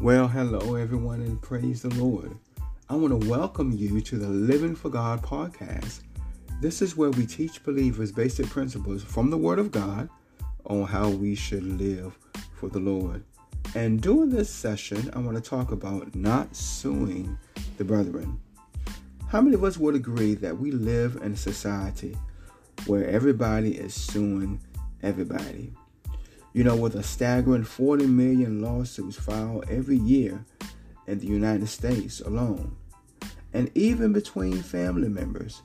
Well, hello everyone, and praise the Lord. I want to welcome you to the Living for God podcast. This is where we teach believers basic principles from the Word of God on how we should live for the Lord. And during this session, I want to talk about not suing the brethren. How many of us would agree that we live in a society where everybody is suing everybody? You know, with a staggering 40 million lawsuits filed every year in the United States alone. And even between family members.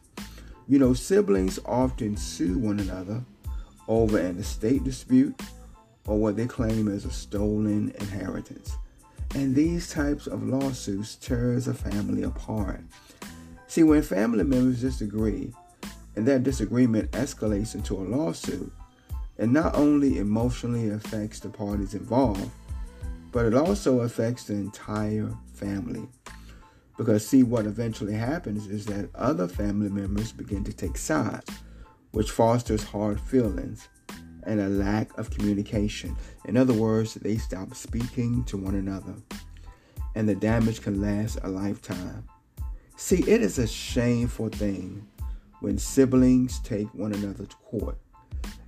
You know, siblings often sue one another over an estate dispute or what they claim is a stolen inheritance. And these types of lawsuits tears a family apart. See, when family members disagree and that disagreement escalates into a lawsuit, it not only emotionally affects the parties involved, but it also affects the entire family. Because, see, what eventually happens is that other family members begin to take sides, which fosters hard feelings and a lack of communication. In other words, they stop speaking to one another, and the damage can last a lifetime. See, it is a shameful thing when siblings take one another to court.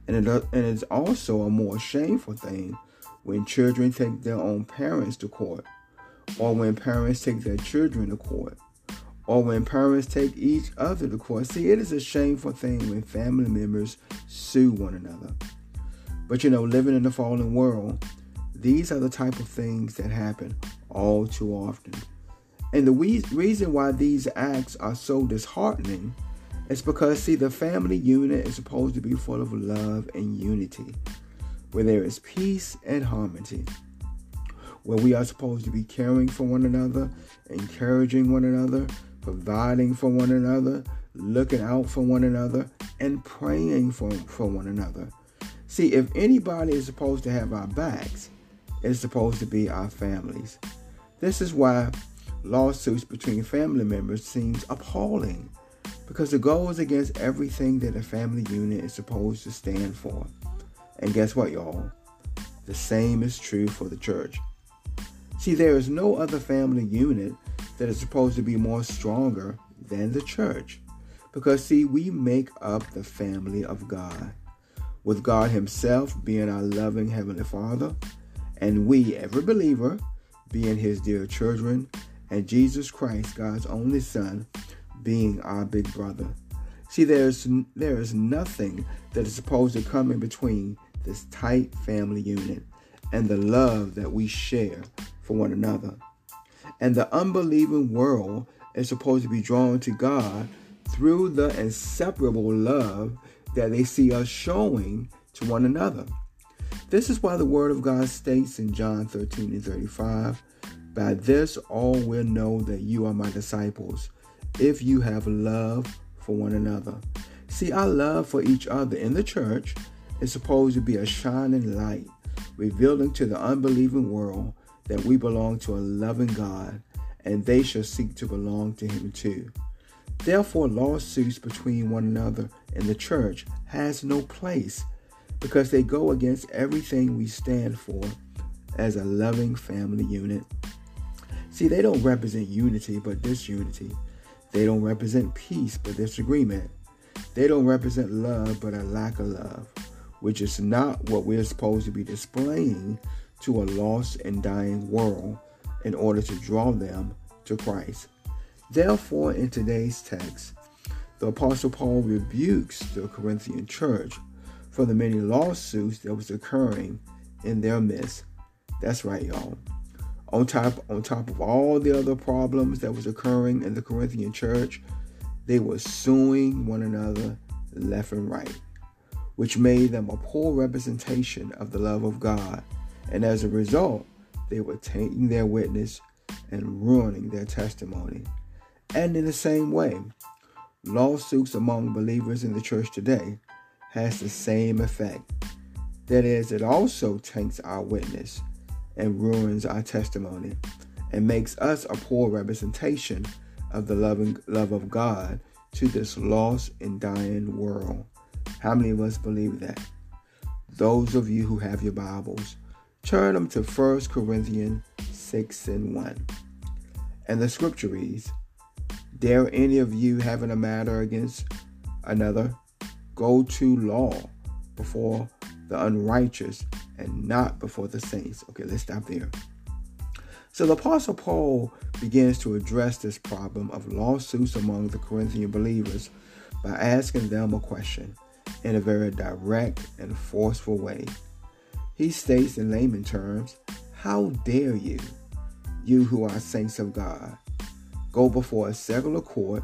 And, it, uh, and it's also a more shameful thing when children take their own parents to court, or when parents take their children to court, or when parents take each other to court. See, it is a shameful thing when family members sue one another. But you know, living in the fallen world, these are the type of things that happen all too often. And the we- reason why these acts are so disheartening it's because, see, the family unit is supposed to be full of love and unity, where there is peace and harmony, where we are supposed to be caring for one another, encouraging one another, providing for one another, looking out for one another, and praying for, for one another. See, if anybody is supposed to have our backs, it's supposed to be our families. This is why lawsuits between family members seems appalling because it goes against everything that a family unit is supposed to stand for. And guess what, y'all? The same is true for the church. See, there is no other family unit that is supposed to be more stronger than the church. Because, see, we make up the family of God, with God Himself being our loving Heavenly Father, and we, every believer, being His dear children, and Jesus Christ, God's only Son, being our big brother. See, there's there is nothing that is supposed to come in between this tight family unit and the love that we share for one another. And the unbelieving world is supposed to be drawn to God through the inseparable love that they see us showing to one another. This is why the Word of God states in John 13 and 35 By this all will know that you are my disciples if you have love for one another. See, our love for each other in the church is supposed to be a shining light, revealing to the unbelieving world that we belong to a loving God and they shall seek to belong to him too. Therefore, lawsuits between one another in the church has no place because they go against everything we stand for as a loving family unit. See, they don't represent unity but disunity. They don't represent peace but disagreement. They don't represent love but a lack of love, which is not what we're supposed to be displaying to a lost and dying world in order to draw them to Christ. Therefore, in today's text, the Apostle Paul rebukes the Corinthian church for the many lawsuits that was occurring in their midst. That's right, y'all on top on top of all the other problems that was occurring in the Corinthian church, they were suing one another left and right, which made them a poor representation of the love of God. And as a result, they were tainting their witness and ruining their testimony. And in the same way, lawsuits among believers in the church today has the same effect. That is, it also taints our witness and ruins our testimony and makes us a poor representation of the loving love of God to this lost and dying world. How many of us believe that? Those of you who have your Bibles, turn them to 1 Corinthians 6 and 1. And the scripture reads, Dare any of you having a matter against another go to law before the unrighteous and not before the saints? Okay, let's stop there. So the Apostle Paul begins to address this problem of lawsuits among the Corinthian believers by asking them a question in a very direct and forceful way. He states in layman terms, How dare you, you who are saints of God, go before a secular court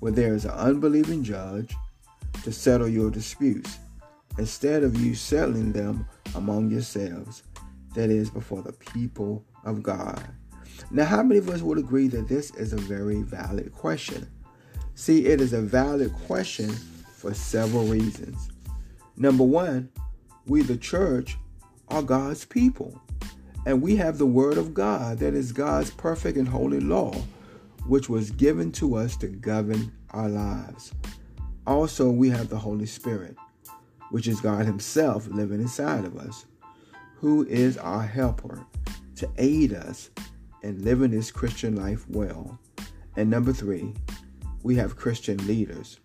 where there is an unbelieving judge to settle your disputes, instead of you settling them among yourselves, that is, before the people of God. Now, how many of us would agree that this is a very valid question? See, it is a valid question for several reasons. Number one, we, the church, are God's people, and we have the Word of God that is God's perfect and holy law, which was given to us to govern our lives. Also, we have the Holy Spirit, which is God Himself living inside of us, who is our helper to aid us in living this Christian life well. And number three, we have Christian leaders,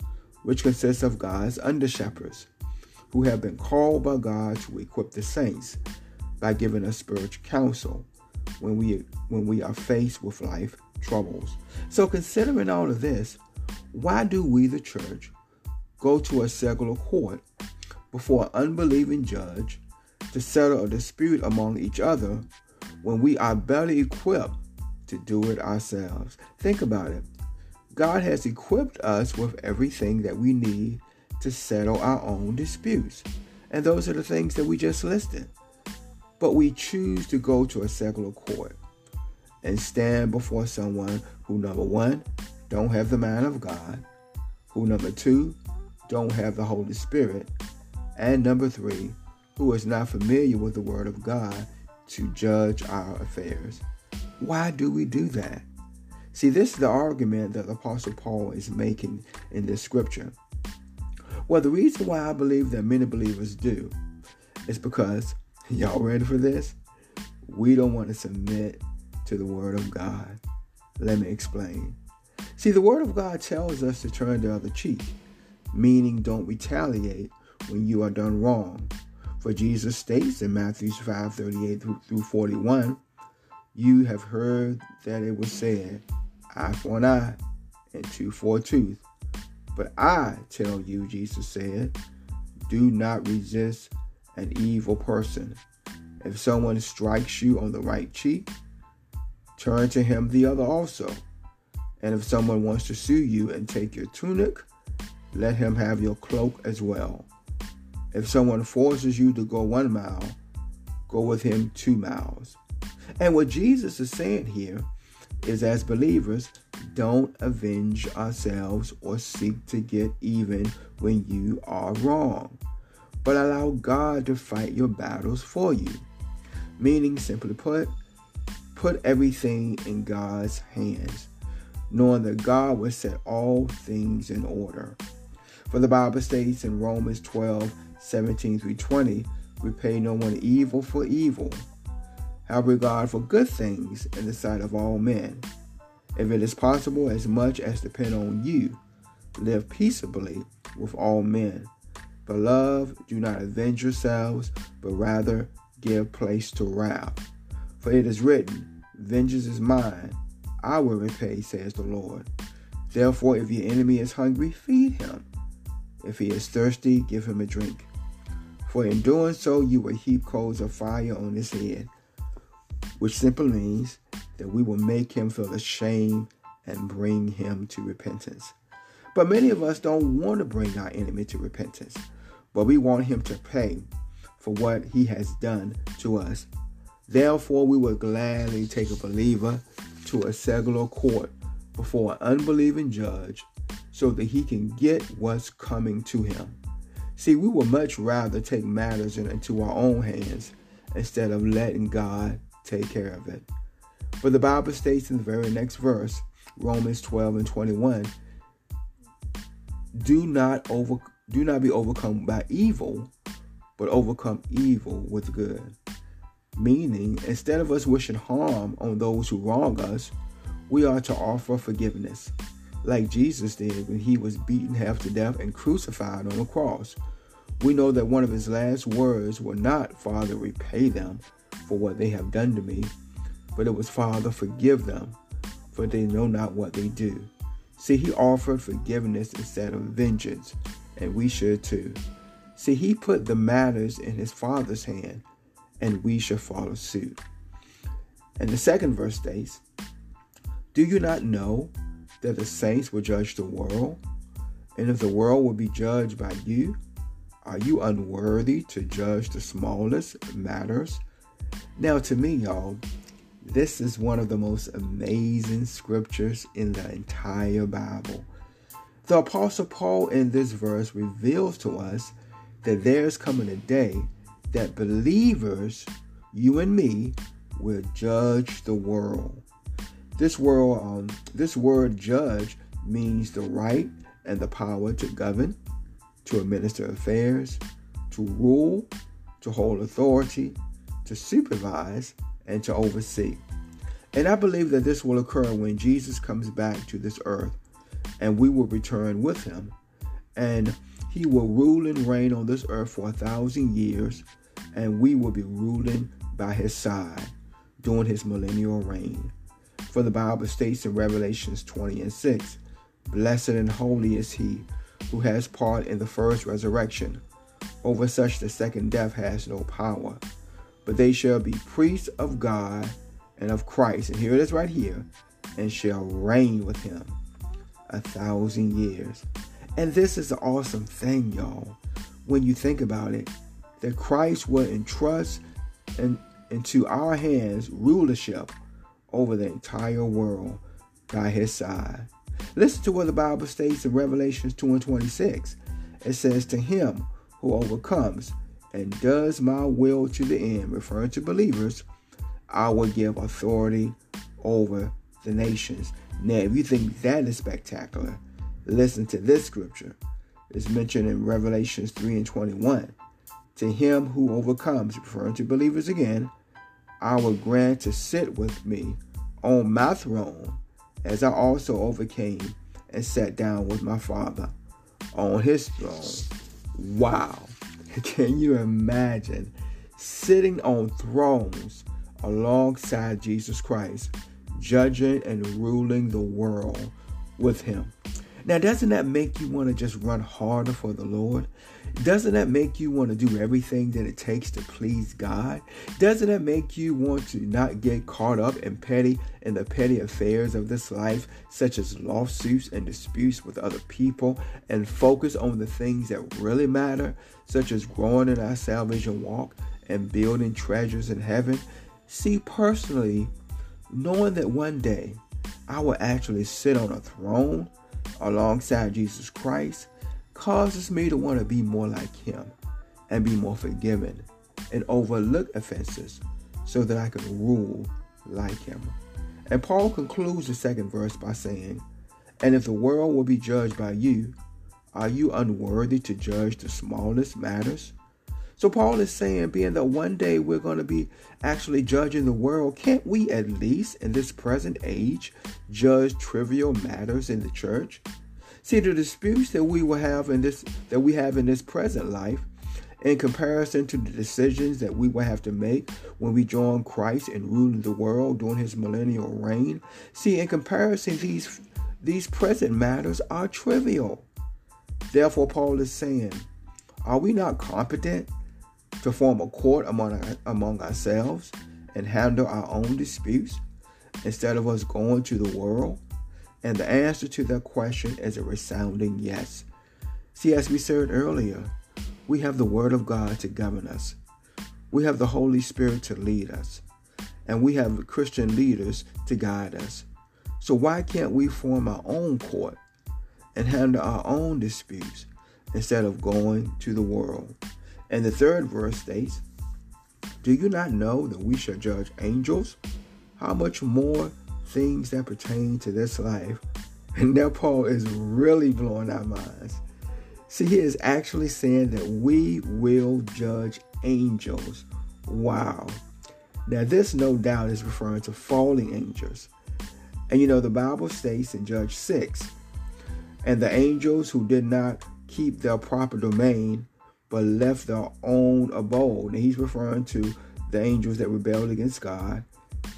which consists of God's under shepherds, who have been called by God to equip the saints by giving us spiritual counsel when we when we are faced with life troubles. So considering all of this, why do we the church go to a secular court before an unbelieving judge to settle a dispute among each other when we are better equipped to do it ourselves. Think about it. God has equipped us with everything that we need to settle our own disputes. And those are the things that we just listed. But we choose to go to a secular court and stand before someone who, number one, don't have the mind of God, who, number two, don't have the Holy Spirit, and number three, who is not familiar with the Word of God to judge our affairs. Why do we do that? See, this is the argument that Apostle Paul is making in this scripture. Well, the reason why I believe that many believers do is because, y'all ready for this? We don't want to submit to the Word of God. Let me explain. See, the Word of God tells us to turn the other cheek, meaning don't retaliate when you are done wrong. For Jesus states in Matthew 5 38 through 41, You have heard that it was said, eye for an eye and tooth for a tooth. But I tell you, Jesus said, do not resist an evil person. If someone strikes you on the right cheek, turn to him the other also. And if someone wants to sue you and take your tunic, let him have your cloak as well. If someone forces you to go one mile, go with him two miles. And what Jesus is saying here is as believers, don't avenge ourselves or seek to get even when you are wrong, but allow God to fight your battles for you. Meaning, simply put, put everything in God's hands, knowing that God will set all things in order. For the Bible states in Romans 12 17 through 20, repay no one evil for evil. Have regard for good things in the sight of all men. If it is possible, as much as depend on you, live peaceably with all men. Beloved, do not avenge yourselves, but rather give place to wrath. For it is written, Vengeance is mine, I will repay, says the Lord. Therefore, if your enemy is hungry, feed him. If he is thirsty, give him a drink for in doing so, you will heap coals of fire on his head, which simply means that we will make him feel ashamed and bring him to repentance. But many of us don't want to bring our enemy to repentance, but we want him to pay for what he has done to us. Therefore, we will gladly take a believer to a secular court before an unbelieving judge so that he can get what's coming to him. See, we would much rather take matters into our own hands instead of letting God take care of it. But the Bible states in the very next verse, Romans 12 and 21, do not over do not be overcome by evil, but overcome evil with good. Meaning, instead of us wishing harm on those who wrong us, we are to offer forgiveness, like Jesus did when he was beaten half to death and crucified on a cross. We know that one of his last words were not, Father, repay them for what they have done to me, but it was, Father, forgive them, for they know not what they do. See, he offered forgiveness instead of vengeance, and we should too. See, he put the matters in his Father's hand, and we should follow suit. And the second verse states, Do you not know that the saints will judge the world? And if the world will be judged by you, are you unworthy to judge the smallest matters? Now, to me, y'all, this is one of the most amazing scriptures in the entire Bible. The Apostle Paul in this verse reveals to us that there's coming a day that believers, you and me, will judge the world. This world, um, this word judge means the right and the power to govern, to administer affairs, to rule, to hold authority, to supervise, and to oversee. And I believe that this will occur when Jesus comes back to this earth and we will return with him. And he will rule and reign on this earth for a thousand years, and we will be ruling by his side during his millennial reign. For the Bible states in Revelations 20 and 6 Blessed and holy is he who has part in the first resurrection. Over such the second death has no power, but they shall be priests of God and of Christ. And here it is right here, and shall reign with him a thousand years. And this is an awesome thing, y'all, when you think about it, that Christ will entrust in, into our hands rulership over the entire world by his side. Listen to what the Bible states in Revelations 2 and 26. It says, To him who overcomes and does my will to the end, referring to believers, I will give authority over the nations. Now, if you think that is spectacular, Listen to this scripture. It's mentioned in Revelations 3 and 21. To him who overcomes, referring to believers again, I will grant to sit with me on my throne, as I also overcame and sat down with my Father on his throne. Wow. Can you imagine sitting on thrones alongside Jesus Christ, judging and ruling the world with him? Now, doesn't that make you want to just run harder for the Lord? Doesn't that make you want to do everything that it takes to please God? Doesn't that make you want to not get caught up in petty in the petty affairs of this life, such as lawsuits and disputes with other people, and focus on the things that really matter, such as growing in our salvation walk and building treasures in heaven? See, personally, knowing that one day I will actually sit on a throne alongside Jesus Christ causes me to want to be more like him and be more forgiving and overlook offenses so that I can rule like him. And Paul concludes the second verse by saying, And if the world will be judged by you, are you unworthy to judge the smallest matters? So Paul is saying, being that one day we're going to be actually judging the world, can't we at least in this present age judge trivial matters in the church? See the disputes that we will have in this that we have in this present life in comparison to the decisions that we will have to make when we join Christ and rule the world during his millennial reign. See, in comparison, these these present matters are trivial. Therefore, Paul is saying, are we not competent to form a court among, among ourselves and handle our own disputes instead of us going to the world? And the answer to that question is a resounding yes. See, as we said earlier, we have the Word of God to govern us, we have the Holy Spirit to lead us, and we have Christian leaders to guide us. So, why can't we form our own court and handle our own disputes instead of going to the world? And the third verse states, Do you not know that we shall judge angels? How much more things that pertain to this life? And now Paul is really blowing our minds. See, he is actually saying that we will judge angels. Wow. Now, this no doubt is referring to falling angels. And you know, the Bible states in Jude 6 and the angels who did not keep their proper domain but left their own abode. And he's referring to the angels that rebelled against God.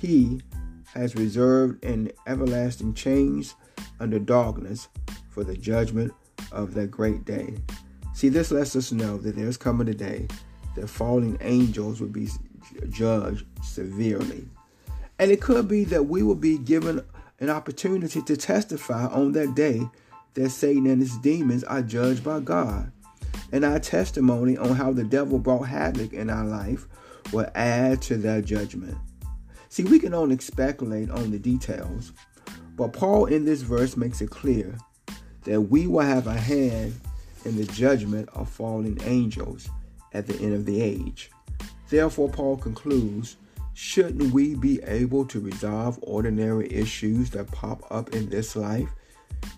He has reserved in everlasting chains under darkness for the judgment of that great day. See, this lets us know that there's coming a day that fallen angels will be judged severely. And it could be that we will be given an opportunity to testify on that day that Satan and his demons are judged by God. And our testimony on how the devil brought havoc in our life will add to that judgment. See, we can only speculate on the details, but Paul in this verse makes it clear that we will have a hand in the judgment of fallen angels at the end of the age. Therefore, Paul concludes shouldn't we be able to resolve ordinary issues that pop up in this life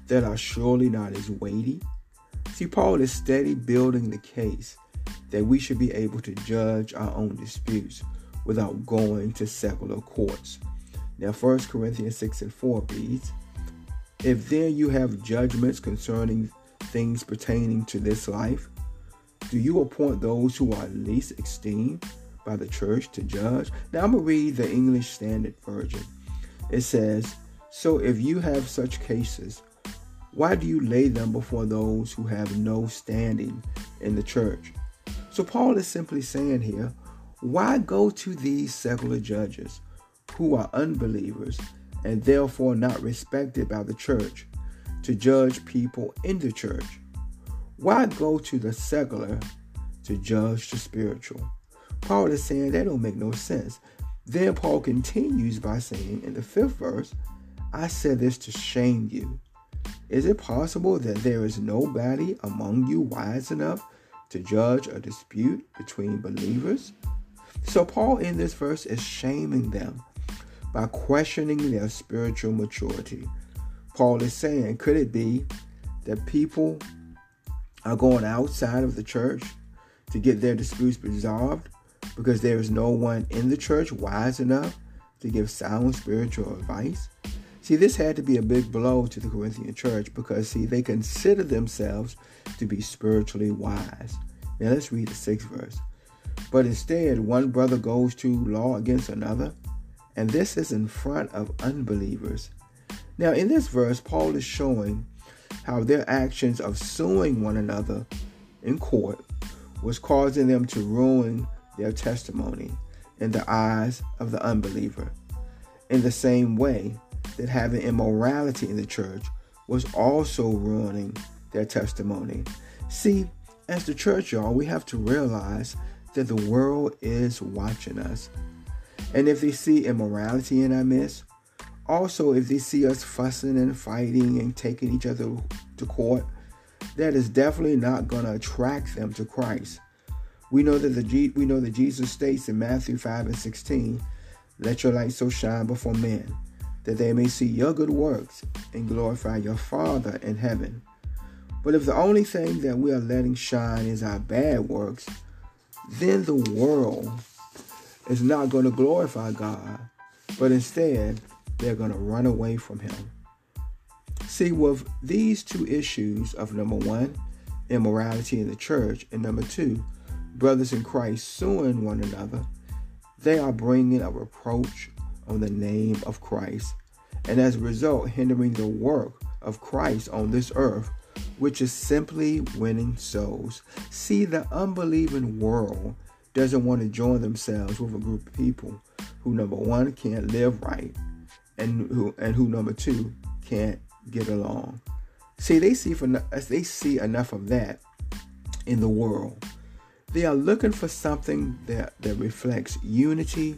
that are surely not as weighty? See, Paul is steady building the case that we should be able to judge our own disputes without going to secular courts. Now, 1 Corinthians 6 and 4 reads, If then you have judgments concerning things pertaining to this life, do you appoint those who are least esteemed by the church to judge? Now I'm going to read the English Standard Version. It says, So if you have such cases, why do you lay them before those who have no standing in the church? So Paul is simply saying here, why go to these secular judges who are unbelievers and therefore not respected by the church to judge people in the church? Why go to the secular to judge the spiritual? Paul is saying that don't make no sense. Then Paul continues by saying in the fifth verse, I said this to shame you. Is it possible that there is nobody among you wise enough to judge a dispute between believers? So, Paul in this verse is shaming them by questioning their spiritual maturity. Paul is saying, could it be that people are going outside of the church to get their disputes resolved because there is no one in the church wise enough to give sound spiritual advice. See, this had to be a big blow to the Corinthian church because, see, they consider themselves to be spiritually wise. Now, let's read the sixth verse. But instead, one brother goes to law against another, and this is in front of unbelievers. Now, in this verse, Paul is showing how their actions of suing one another in court was causing them to ruin their testimony in the eyes of the unbeliever. In the same way that having immorality in the church was also ruining their testimony. See, as the church, y'all, we have to realize that the world is watching us. And if they see immorality in our midst, also, if they see us fussing and fighting and taking each other to court, that is definitely not going to attract them to Christ. We know that the we know that Jesus states in Matthew 5 and 16, "Let your light so shine before men, that they may see your good works and glorify your Father in heaven." But if the only thing that we are letting shine is our bad works, then the world is not going to glorify God, but instead they're going to run away from him. See, with these two issues of number one, immorality in the church, and number two, brothers in Christ suing one another, they are bringing a reproach on the name of Christ, and as a result, hindering the work of Christ on this earth, which is simply winning souls. See, the unbelieving world doesn't want to join themselves with a group of people who, number one, can't live right, and who and who number two can't get along. See, they see for they see enough of that in the world. They are looking for something that, that reflects unity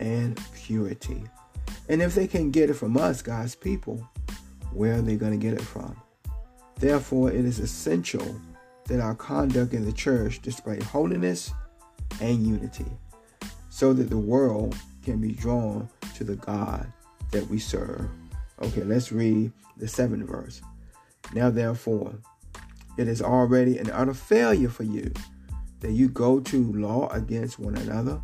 and purity. And if they can get it from us, God's people, where are they going to get it from? Therefore, it is essential that our conduct in the church display holiness and unity so that the world can be drawn to the God that we serve. Okay, let's read the seventh verse. Now, therefore, it is already an utter failure for you that you go to law against one another.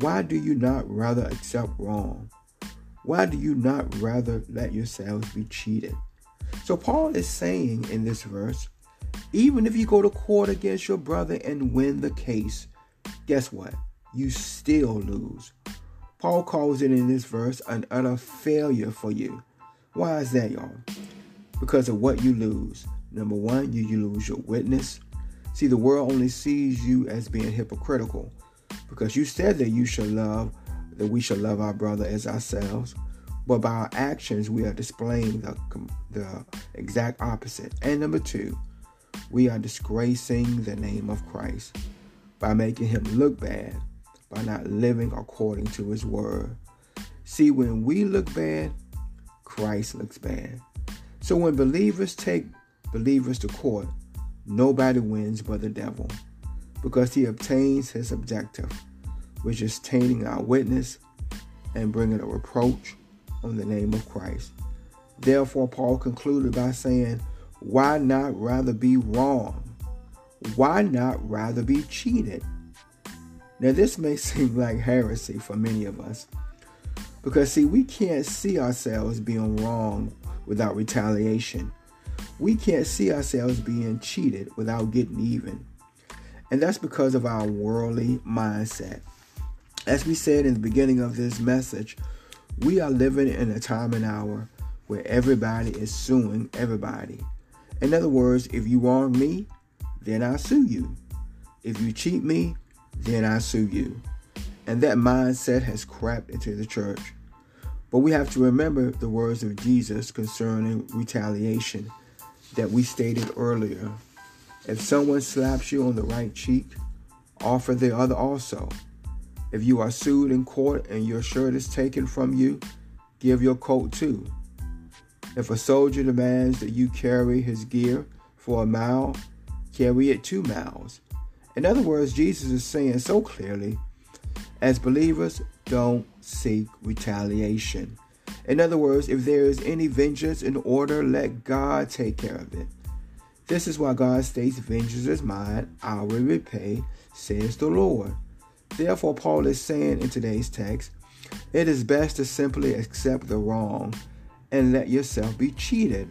Why do you not rather accept wrong? Why do you not rather let yourselves be cheated? So, Paul is saying in this verse even if you go to court against your brother and win the case, guess what? You still lose. Paul calls it in this verse an utter failure for you. Why is that, y'all? Because of what you lose. Number one, you, lose your witness. See, the world only sees you as being hypocritical because you said that you should love, that we should love our brother as ourselves. But by our actions, we are displaying the, the exact opposite. And number two, we are disgracing the name of Christ by making him look bad by not living according to his word. See, when we look bad, Christ looks bad. So when believers take believers to court, nobody wins but the devil because he obtains his objective, which is tainting our witness and bringing a reproach on the name of Christ. Therefore, Paul concluded by saying, Why not rather be wrong? Why not rather be cheated? Now, this may seem like heresy for many of us because, see, we can't see ourselves being wrong without retaliation. We can't see ourselves being cheated without getting even. And that's because of our worldly mindset. As we said in the beginning of this message, we are living in a time and hour where everybody is suing everybody. In other words, if you wrong me, then I sue you. If you cheat me, then I sue you. And that mindset has crept into the church. But we have to remember the words of Jesus concerning retaliation that we stated earlier. If someone slaps you on the right cheek, offer the other also. If you are sued in court and your shirt is taken from you, give your coat too. If a soldier demands that you carry his gear for a mile, carry it two miles. In other words, Jesus is saying so clearly as believers, don't seek retaliation. In other words, if there is any vengeance in order, let God take care of it. This is why God states, Vengeance is mine, I will repay, says the Lord. Therefore, Paul is saying in today's text, it is best to simply accept the wrong and let yourself be cheated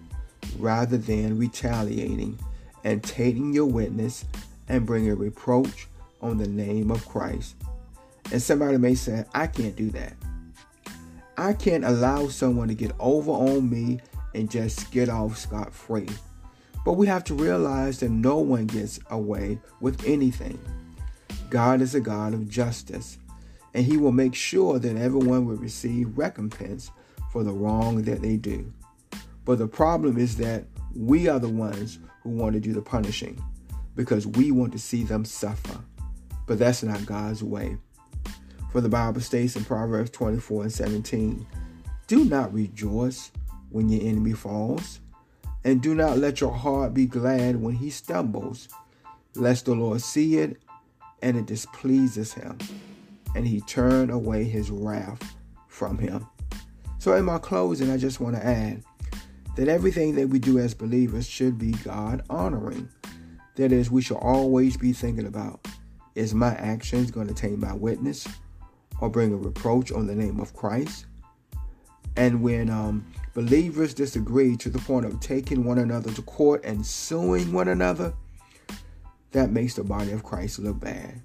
rather than retaliating and taking your witness and bringing reproach on the name of Christ. And somebody may say, I can't do that. I can't allow someone to get over on me and just get off scot free. But we have to realize that no one gets away with anything. God is a God of justice, and He will make sure that everyone will receive recompense for the wrong that they do. But the problem is that we are the ones who want to do the punishing because we want to see them suffer. But that's not God's way. For the Bible states in Proverbs 24 and 17 Do not rejoice when your enemy falls, and do not let your heart be glad when he stumbles, lest the Lord see it and it displeases him, and he turn away his wrath from him. So, in my closing, I just want to add that everything that we do as believers should be God honoring. That is, we should always be thinking about is my actions going to taint my witness or bring a reproach on the name of Christ? And when um, believers disagree to the point of taking one another to court and suing one another, that makes the body of Christ look bad.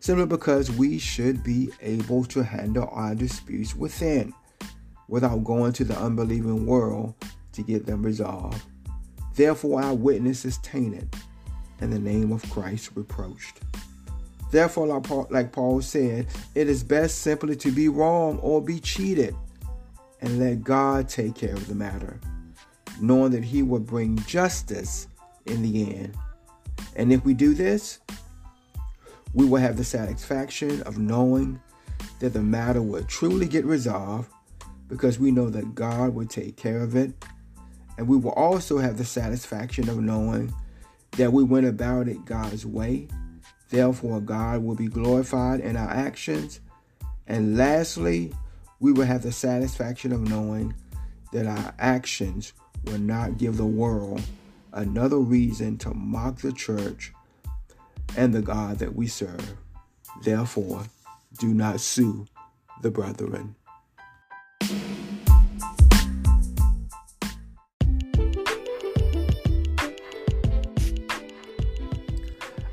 Simply because we should be able to handle our disputes within without going to the unbelieving world to get them resolved. Therefore, our witness is tainted and the name of Christ reproached. Therefore, like Paul said, it is best simply to be wrong or be cheated and let God take care of the matter, knowing that He will bring justice in the end. And if we do this, we will have the satisfaction of knowing that the matter will truly get resolved because we know that God will take care of it. And we will also have the satisfaction of knowing that we went about it God's way. Therefore, God will be glorified in our actions. And lastly, we will have the satisfaction of knowing that our actions will not give the world another reason to mock the church and the God that we serve. Therefore, do not sue the brethren.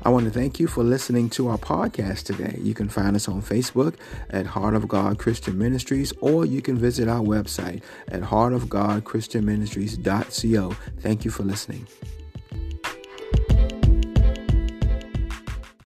I want to thank you for listening to our podcast today. You can find us on Facebook at Heart of God Christian Ministries, or you can visit our website at heartofgodchristianministries.co. Thank you for listening.